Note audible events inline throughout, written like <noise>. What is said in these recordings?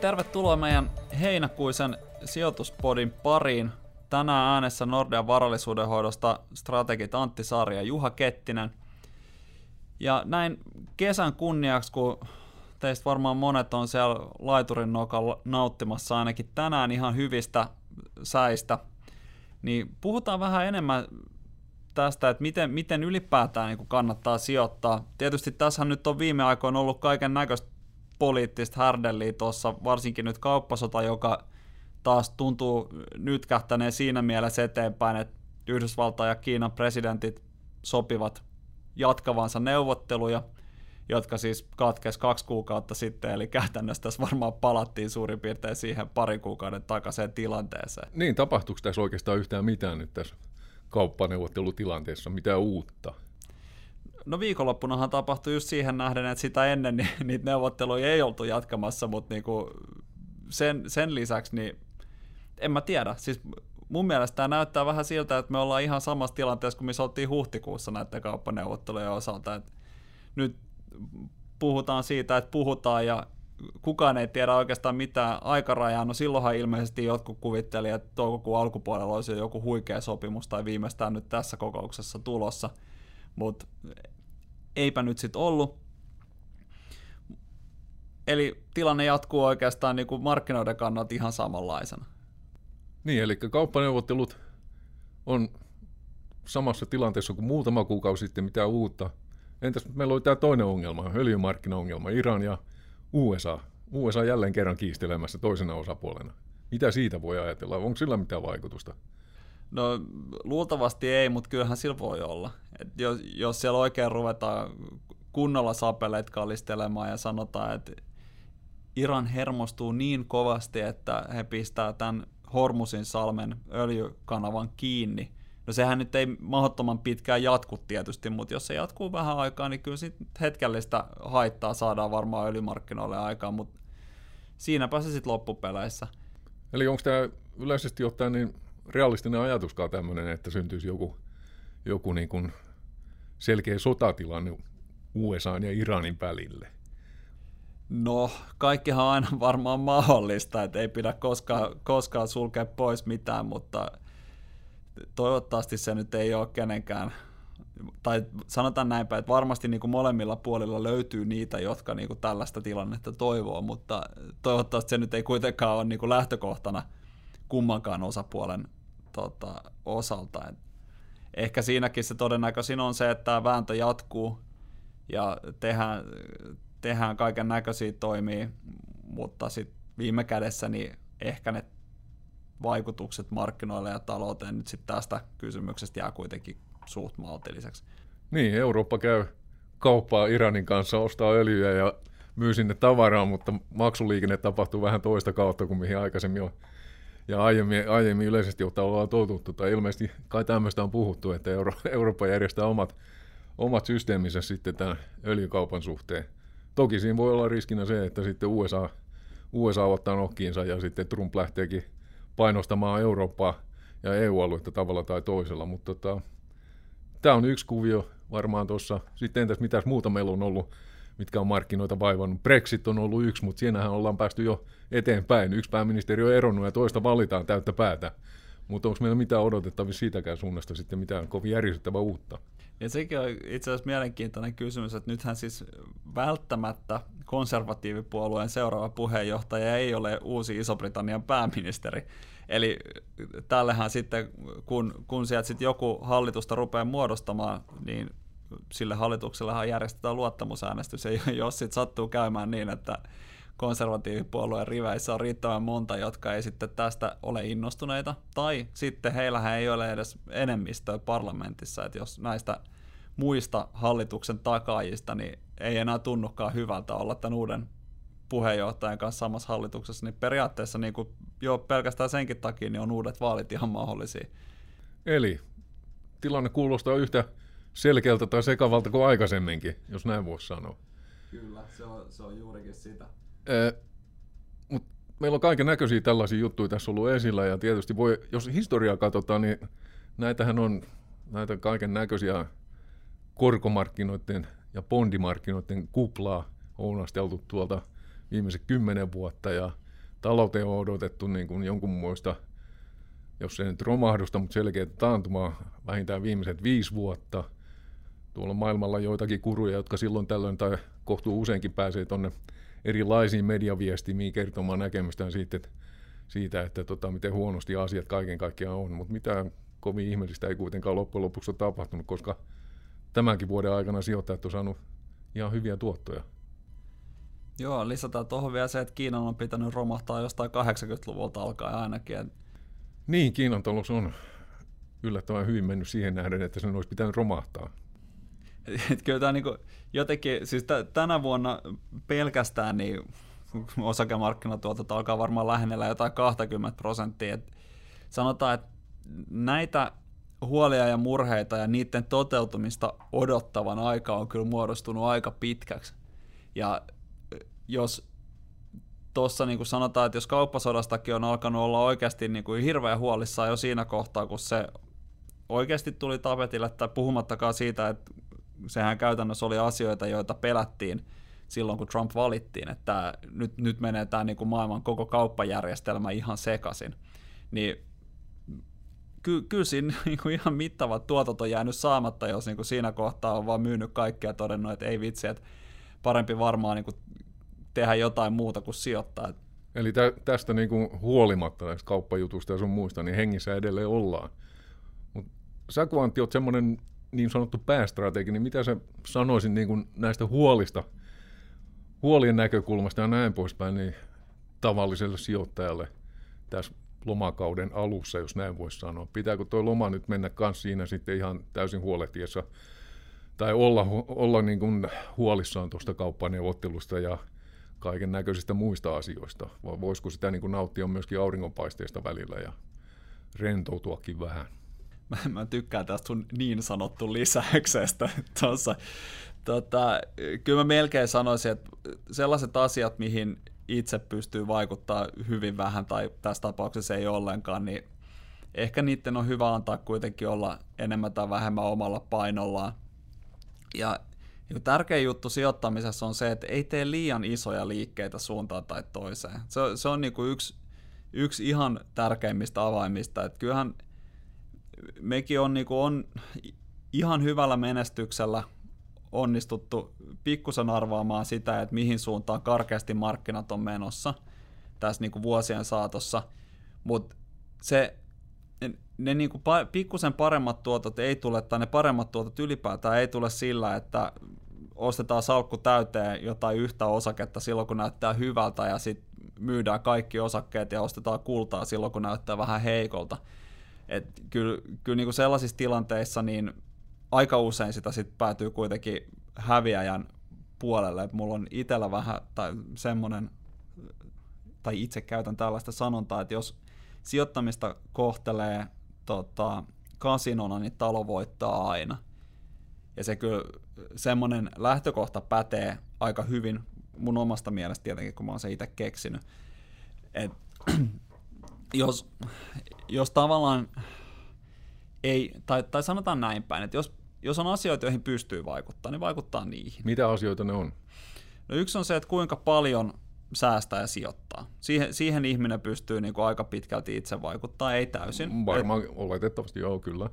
tervetuloa meidän heinäkuisen sijoituspodin pariin. Tänään äänessä Nordean varallisuudenhoidosta strategit Antti Saari ja Juha Kettinen. Ja näin kesän kunniaksi, kun teistä varmaan monet on siellä laiturin nokalla nauttimassa ainakin tänään ihan hyvistä säistä, niin puhutaan vähän enemmän tästä, että miten, miten ylipäätään niin kannattaa sijoittaa. Tietysti tässä nyt on viime aikoina ollut kaiken näköistä poliittista härdelliä tuossa, varsinkin nyt kauppasota, joka taas tuntuu nyt kähtäneen siinä mielessä eteenpäin, että Yhdysvaltain ja Kiinan presidentit sopivat jatkavansa neuvotteluja, jotka siis katkes kaksi kuukautta sitten, eli käytännössä tässä varmaan palattiin suurin piirtein siihen parin kuukauden takaisin tilanteeseen. Niin, tapahtuuko tässä oikeastaan yhtään mitään nyt tässä kauppaneuvottelutilanteessa, mitä uutta? No viikonloppunahan tapahtui just siihen nähden, että sitä ennen niin, <laughs> niitä neuvotteluja ei oltu jatkamassa, mutta niinku sen, sen lisäksi niin en mä tiedä. Siis mun mielestä tämä näyttää vähän siltä, että me ollaan ihan samassa tilanteessa kuin missä oltiin huhtikuussa näiden kauppaneuvottelujen osalta. Et nyt puhutaan siitä, että puhutaan ja kukaan ei tiedä oikeastaan mitään aikarajaa. No silloinhan ilmeisesti jotkut kuvitteli, että toukokuun alkupuolella olisi joku huikea sopimus tai viimeistään nyt tässä kokouksessa tulossa. Mutta eipä nyt sitten ollut. Eli tilanne jatkuu oikeastaan niin kuin markkinoiden kannalta ihan samanlaisena. Niin, eli kauppaneuvottelut on samassa tilanteessa kuin muutama kuukausi sitten, mitä uutta. Entäs meillä oli tämä toinen ongelma, öljymarkkinaongelma, Iran ja USA. USA jälleen kerran kiistelemässä toisena osapuolena. Mitä siitä voi ajatella? Onko sillä mitään vaikutusta? No luultavasti ei, mutta kyllähän sillä voi olla. Et jos, jos siellä oikein ruvetaan kunnolla sapeleet kallistelemaan ja sanotaan, että Iran hermostuu niin kovasti, että he pistää tämän Hormusin salmen öljykanavan kiinni. No sehän nyt ei mahdottoman pitkään jatku tietysti, mutta jos se jatkuu vähän aikaa, niin kyllä sitten hetkellistä haittaa saadaan varmaan öljymarkkinoille aikaan, mutta siinäpä se sitten loppupeleissä. Eli onko tämä yleisesti ottaen niin realistinen ajatuskaan tämmöinen, että syntyisi joku, joku niin kuin selkeä sotatilanne USA ja Iranin välille? No, kaikkihan on aina varmaan mahdollista, että ei pidä koskaan, koskaan sulkea pois mitään, mutta toivottavasti se nyt ei ole kenenkään, tai sanotaan näinpä, että varmasti niin kuin molemmilla puolilla löytyy niitä, jotka niin kuin tällaista tilannetta toivoo, mutta toivottavasti se nyt ei kuitenkaan ole niin kuin lähtökohtana kummankaan osapuolen tota, osalta. Et ehkä siinäkin se todennäköisin on se, että tämä vääntö jatkuu ja tehdään, tehdään kaiken näköisiä toimia, mutta sitten viime kädessä niin ehkä ne vaikutukset markkinoille ja talouteen nyt sitten tästä kysymyksestä jää kuitenkin suht maltilliseksi. Niin, Eurooppa käy kauppaa Iranin kanssa, ostaa öljyä ja myy sinne tavaraa, mutta maksuliikenne tapahtuu vähän toista kautta kuin mihin aikaisemmin on ja aiemmin, aiemmin yleisesti ollaan totuttu, tai ilmeisesti kai tämmöistä on puhuttu, että Euro, <laughs> Eurooppa järjestää omat, omat systeeminsä sitten tämän öljykaupan suhteen. Toki siinä voi olla riskinä se, että sitten USA, USA ottaa nokkiinsa ja sitten Trump lähteekin painostamaan Eurooppaa ja EU-aluetta tavalla tai toisella, mutta tota, tämä on yksi kuvio varmaan tuossa. Sitten entäs mitäs muuta meillä on ollut mitkä on markkinoita vaivannut. Brexit on ollut yksi, mutta siinähän ollaan päästy jo eteenpäin. Yksi pääministeri on eronnut ja toista valitaan täyttä päätä. Mutta onko meillä mitään odotettavissa siitäkään suunnasta sitten mitään kovin järjestettävää uutta? Ja sekin on itse asiassa mielenkiintoinen kysymys, että nythän siis välttämättä konservatiivipuolueen seuraava puheenjohtaja ei ole uusi Iso-Britannian pääministeri. Eli tällähän sitten, kun, kun sieltä sitten joku hallitusta rupeaa muodostamaan, niin sille hallituksellehan järjestetään luottamusäänestys, ja jos sitten sattuu käymään niin, että konservatiivipuolueen riveissä on riittävän monta, jotka ei sitten tästä ole innostuneita, tai sitten heillähän ei ole edes enemmistöä parlamentissa, että jos näistä muista hallituksen takaajista, niin ei enää tunnukaan hyvältä olla tämän uuden puheenjohtajan kanssa samassa hallituksessa, niin periaatteessa niin kuin jo pelkästään senkin takia niin on uudet vaalit ihan mahdollisia. Eli tilanne kuulostaa yhtä selkeältä tai sekavalta kuin aikaisemminkin, jos näin voisi sanoa. Kyllä, se on, se on juurikin sitä. Mut meillä on kaiken näköisiä tällaisia juttuja tässä ollut esillä, ja tietysti voi, jos historiaa katsotaan, niin näitähän on näitä kaiken näköisiä korkomarkkinoiden ja bondimarkkinoiden kuplaa ounasteltu tuolta viimeiset kymmenen vuotta, ja talouteen on odotettu niin kuin jonkun muista, jos ei nyt romahdusta, mutta selkeä taantumaa vähintään viimeiset viisi vuotta. Tuolla maailmalla joitakin kuruja, jotka silloin tällöin tai kohtuu useinkin pääsee tuonne erilaisiin mediaviestimiin kertomaan näkemystään siitä, että, siitä, että tota, miten huonosti asiat kaiken kaikkiaan on, mutta mitään kovin ihmeellistä ei kuitenkaan loppujen lopuksi ole tapahtunut, koska tämänkin vuoden aikana sijoittajat on saanut ihan hyviä tuottoja. Joo, lisätään tuohon vielä se, että Kiinan on pitänyt romahtaa jostain 80-luvulta alkaen ainakin. Niin, Kiinan talous on yllättävän hyvin mennyt siihen nähden, että sen olisi pitänyt romahtaa. <laughs> Et kyllä tämä niinku, jotenkin, siis t- tänä vuonna pelkästään niin osakemarkkinatuotot alkaa varmaan lähennellä jotain 20 prosenttia. Et sanotaan, että näitä huolia ja murheita ja niiden toteutumista odottavan aika on kyllä muodostunut aika pitkäksi. Ja jos tuossa niin kuin sanotaan, että jos kauppasodastakin on alkanut olla oikeasti niin kuin hirveän huolissaan jo siinä kohtaa, kun se oikeasti tuli tapetille, tai puhumattakaan siitä, että sehän käytännössä oli asioita, joita pelättiin silloin, kun Trump valittiin, että nyt, nyt menee tämä niin kuin maailman koko kauppajärjestelmä ihan sekaisin. Niin ky, kyllä siinä <laughs> niin kuin ihan mittavat tuotot on jäänyt saamatta, jos niin kuin siinä kohtaa on vaan myynyt kaikkea todennut, että ei vitsi, että parempi varmaan niin kuin tehdä jotain muuta kuin sijoittaa. Eli tä, tästä niin kuin huolimatta näistä kauppajutusta ja sun muista, niin hengissä edelleen ollaan. Mut sä kun Antti oot semmoinen niin sanottu päästrategi, niin mitä sä sanoisin niin kuin näistä huolista, huolien näkökulmasta ja näin poispäin, niin tavalliselle sijoittajalle tässä lomakauden alussa, jos näin voisi sanoa. Pitääkö tuo loma nyt mennä kanssa siinä sitten ihan täysin huolehtiessa, tai olla, olla niin kuin huolissaan tuosta kauppaneuvottelusta ja kaiken näköisistä muista asioista, vai voisiko sitä niin kuin nauttia myöskin auringonpaisteesta välillä ja rentoutuakin vähän? Mä, mä tykkään tästä sun niin sanottu lisäyksestä <laughs> tuossa. Tota, kyllä mä melkein sanoisin, että sellaiset asiat, mihin itse pystyy vaikuttaa hyvin vähän tai tässä tapauksessa ei ollenkaan, niin ehkä niiden on hyvä antaa kuitenkin olla enemmän tai vähemmän omalla painollaan. Ja tärkein juttu sijoittamisessa on se, että ei tee liian isoja liikkeitä suuntaan tai toiseen. Se, se on niin kuin yksi, yksi ihan tärkeimmistä avaimista. Että kyllähän mekin on, niin kuin on ihan hyvällä menestyksellä onnistuttu pikkusen arvaamaan sitä, että mihin suuntaan karkeasti markkinat on menossa tässä niin kuin vuosien saatossa, mutta se ne, niin kuin pikkusen paremmat tuotot ei tule, tai ne paremmat tuotot ylipäätään ei tule sillä, että ostetaan salkku täyteen jotain yhtä osaketta silloin, kun näyttää hyvältä, ja sitten myydään kaikki osakkeet ja ostetaan kultaa silloin, kun näyttää vähän heikolta. Et kyllä, kyllä niin kuin sellaisissa tilanteissa niin aika usein sitä sit päätyy kuitenkin häviäjän puolelle. Et mulla on itsellä vähän tai semmoinen, tai itse käytän tällaista sanontaa, että jos sijoittamista kohtelee tota, kasinona, niin talo voittaa aina. Ja se kyllä semmoinen lähtökohta pätee aika hyvin mun omasta mielestä tietenkin, kun mä oon se itse keksinyt. Et, jos, jos tavallaan ei, tai, tai sanotaan näin päin, että jos, jos on asioita, joihin pystyy vaikuttaa, niin vaikuttaa niihin. Mitä asioita ne on? No yksi on se, että kuinka paljon säästää ja sijoittaa. Siihen, siihen ihminen pystyy niin kuin aika pitkälti itse vaikuttaa, ei täysin. Varmaan Et, oletettavasti joo, kyllä.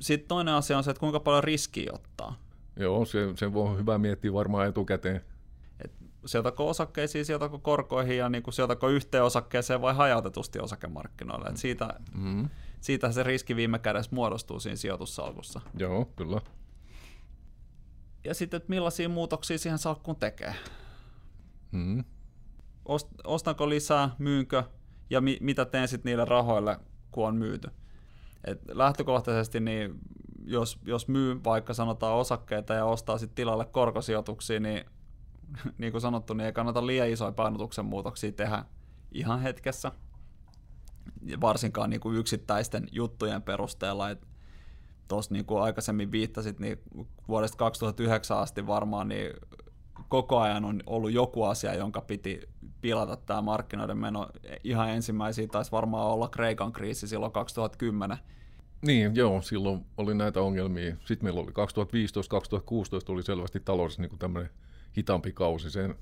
Sitten toinen asia on se, että kuinka paljon riskiä ottaa. Joo, se, se voi hyvä miettiä varmaan etukäteen. Sijoitako osakkeisiin, sijoitako korkoihin ja niin kuin sijoitako yhteen osakkeeseen vai hajautetusti osakemarkkinoille. Et siitä, mm. siitä se riski viime kädessä muodostuu siinä sijoitussalkussa. Joo, kyllä. Ja sitten, että millaisia muutoksia siihen salkkuun tekee. Mm. Ost, ostanko lisää, myynkö ja mi, mitä teen sitten niille rahoille, kun on myyty. Et lähtökohtaisesti niin jos, jos myy vaikka sanotaan osakkeita ja ostaa sitten tilalle korkosijoituksia, niin <laughs> niin kuin sanottu, niin ei kannata liian isoja painotuksen muutoksia tehdä ihan hetkessä, varsinkaan niin kuin yksittäisten juttujen perusteella. Tuossa niin kuin aikaisemmin viittasit, niin vuodesta 2009 asti varmaan niin koko ajan on ollut joku asia, jonka piti pilata tämä markkinoiden meno. Ihan ensimmäisiä taisi varmaan olla Kreikan kriisi silloin 2010, niin, joo, silloin oli näitä ongelmia. Sitten meillä oli 2015-2016 tuli selvästi taloudessa niin tämmöinen hitaampi kausi. Sen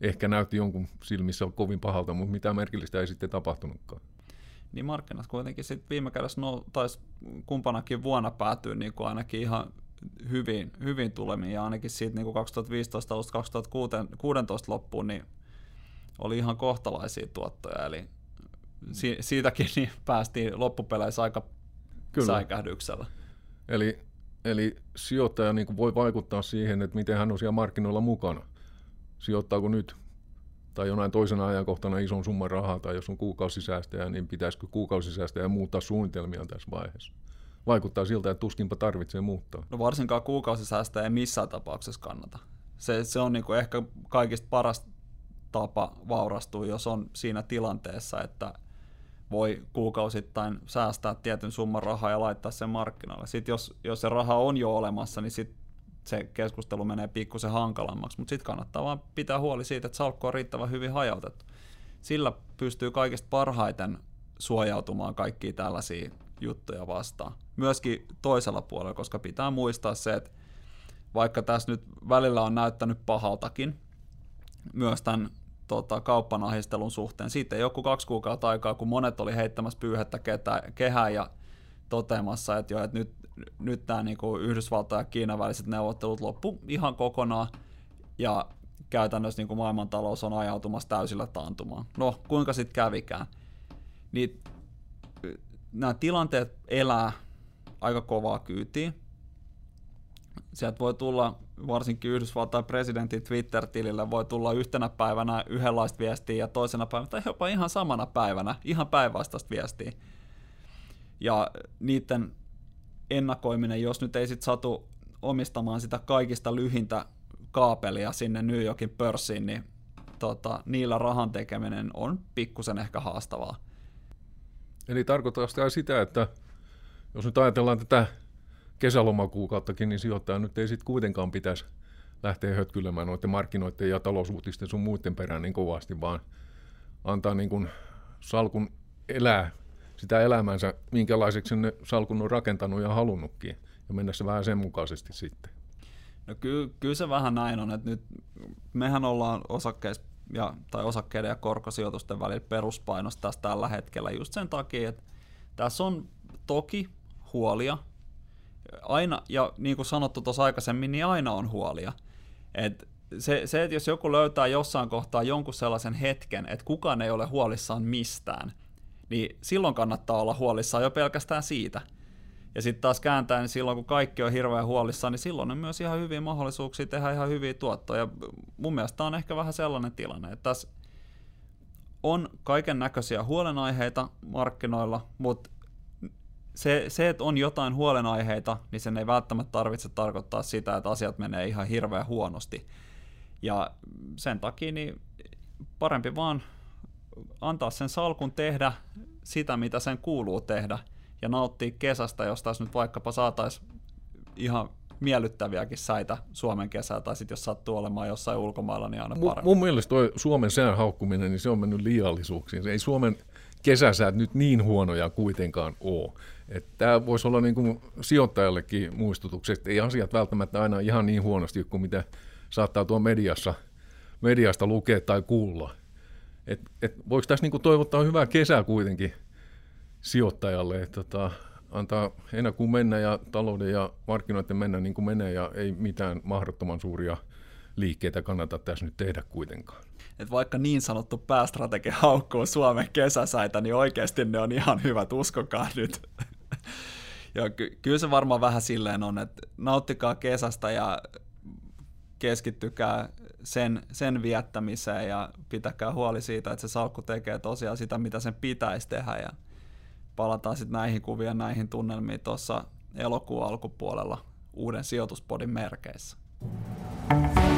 ehkä näytti jonkun silmissä kovin pahalta, mutta mitään merkillistä ei sitten tapahtunutkaan. Niin markkinat kuitenkin sitten viime kädessä no, taisi kumpanakin vuonna päätyä niin kuin ainakin ihan hyvin, hyvin tulemiin ja ainakin siitä niin kuin 2015 alusta 2016 loppuun niin oli ihan kohtalaisia tuottoja, eli si- siitäkin niin päästiin loppupeleissä aika Kyllä. säikähdyksellä. Eli, eli sijoittaja niin kuin voi vaikuttaa siihen, että miten hän on siellä markkinoilla mukana. Sijoittaako nyt tai jonain toisena ajankohtana ison summan rahaa, tai jos on kuukausisäästäjä, niin pitäisikö kuukausisäästäjä muuttaa suunnitelmia tässä vaiheessa? Vaikuttaa siltä, että tuskinpa tarvitsee muuttaa. No varsinkaan kuukausisäästäjä ei missään tapauksessa kannata. Se, se on niin kuin ehkä kaikista paras tapa vaurastua, jos on siinä tilanteessa, että voi kuukausittain säästää tietyn summan rahaa ja laittaa sen markkinoille. Sitten jos, jos se raha on jo olemassa, niin sit se keskustelu menee pikkusen hankalammaksi, mutta sitten kannattaa vaan pitää huoli siitä, että salkku on riittävän hyvin hajautettu. Sillä pystyy kaikista parhaiten suojautumaan kaikkiin tällaisia juttuja vastaan. Myöskin toisella puolella, koska pitää muistaa se, että vaikka tässä nyt välillä on näyttänyt pahaltakin, myös tämän tota, kauppanahistelun suhteen. Siitä ei joku kaksi kuukautta aikaa, kun monet oli heittämässä pyyhettä kehään ja toteamassa, että, jo, että nyt, nyt tämä niin Yhdysvaltain ja Kiinan väliset neuvottelut loppu ihan kokonaan, ja käytännössä niin kuin maailmantalous on ajautumassa täysillä taantumaan. No, kuinka sitten kävikään? Niin nämä tilanteet elää aika kovaa kyytiä. Sieltä voi tulla varsinkin Yhdysvaltain presidentin Twitter-tilille voi tulla yhtenä päivänä yhdenlaista viestiä ja toisena päivänä, tai jopa ihan samana päivänä, ihan päinvastaista viestiä. Ja niiden ennakoiminen, jos nyt ei sitten satu omistamaan sitä kaikista lyhintä kaapelia sinne New Yorkin pörssiin, niin tota, niillä rahan tekeminen on pikkusen ehkä haastavaa. Eli tarkoittaa sitä että jos nyt ajatellaan tätä kesälomakuukauttakin, niin sijoittaja nyt ei sitten kuitenkaan pitäisi lähteä hötkylemään noiden markkinoiden ja talousuutisten sun muiden perään niin kovasti, vaan antaa niin kuin salkun elää sitä elämänsä, minkälaiseksi ne salkun on rakentanut ja halunnutkin, ja mennä se vähän sen mukaisesti sitten. No ky- kyllä se vähän näin on, että nyt mehän ollaan osakkeissa ja, tai osakkeiden ja korkosijoitusten välillä peruspainossa tässä tällä hetkellä just sen takia, että tässä on toki huolia, aina, ja niin kuin sanottu tuossa aikaisemmin, niin aina on huolia. Et se, se, että jos joku löytää jossain kohtaa jonkun sellaisen hetken, että kukaan ei ole huolissaan mistään, niin silloin kannattaa olla huolissaan jo pelkästään siitä. Ja sitten taas kääntäen, niin silloin kun kaikki on hirveän huolissaan, niin silloin on myös ihan hyviä mahdollisuuksia tehdä ihan hyviä tuottoja. Mun mielestä on ehkä vähän sellainen tilanne, että tässä on kaiken näköisiä huolenaiheita markkinoilla, mutta se, se, että on jotain huolenaiheita, niin sen ei välttämättä tarvitse tarkoittaa sitä, että asiat menee ihan hirveän huonosti. Ja sen takia niin parempi vaan antaa sen salkun tehdä sitä, mitä sen kuuluu tehdä, ja nauttia kesästä, jos taas nyt vaikkapa saataisiin ihan miellyttäviäkin säitä Suomen kesää, tai sitten jos sattuu olemaan jossain ulkomailla, niin aina parempi. Mun mielestä toi Suomen sään haukkuminen, niin se on mennyt liiallisuuksiin. Ei Suomen kesäsäät nyt niin huonoja kuitenkaan ole. Tämä voisi olla niin kuin sijoittajallekin muistutukset, että ei asiat välttämättä aina ihan niin huonosti kuin mitä saattaa tuo mediassa, mediasta lukea tai kuulla. Et, et voiko tässä niin toivottaa hyvää kesää kuitenkin sijoittajalle, että tota, antaa heinäkuun mennä ja talouden ja markkinoiden mennä niin kuin menee ja ei mitään mahdottoman suuria liikkeitä kannata tässä nyt tehdä kuitenkaan että vaikka niin sanottu päästrategia haukkuu Suomen kesäsäitä, niin oikeasti ne on ihan hyvät, uskokaa nyt. <laughs> ja ky- kyllä se varmaan vähän silleen on, että nauttikaa kesästä ja keskittykää sen, sen viettämiseen ja pitäkää huoli siitä, että se salkku tekee tosiaan sitä, mitä sen pitäisi tehdä ja palataan sitten näihin kuviin näihin tunnelmiin tuossa elokuun alkupuolella uuden sijoituspodin merkeissä. you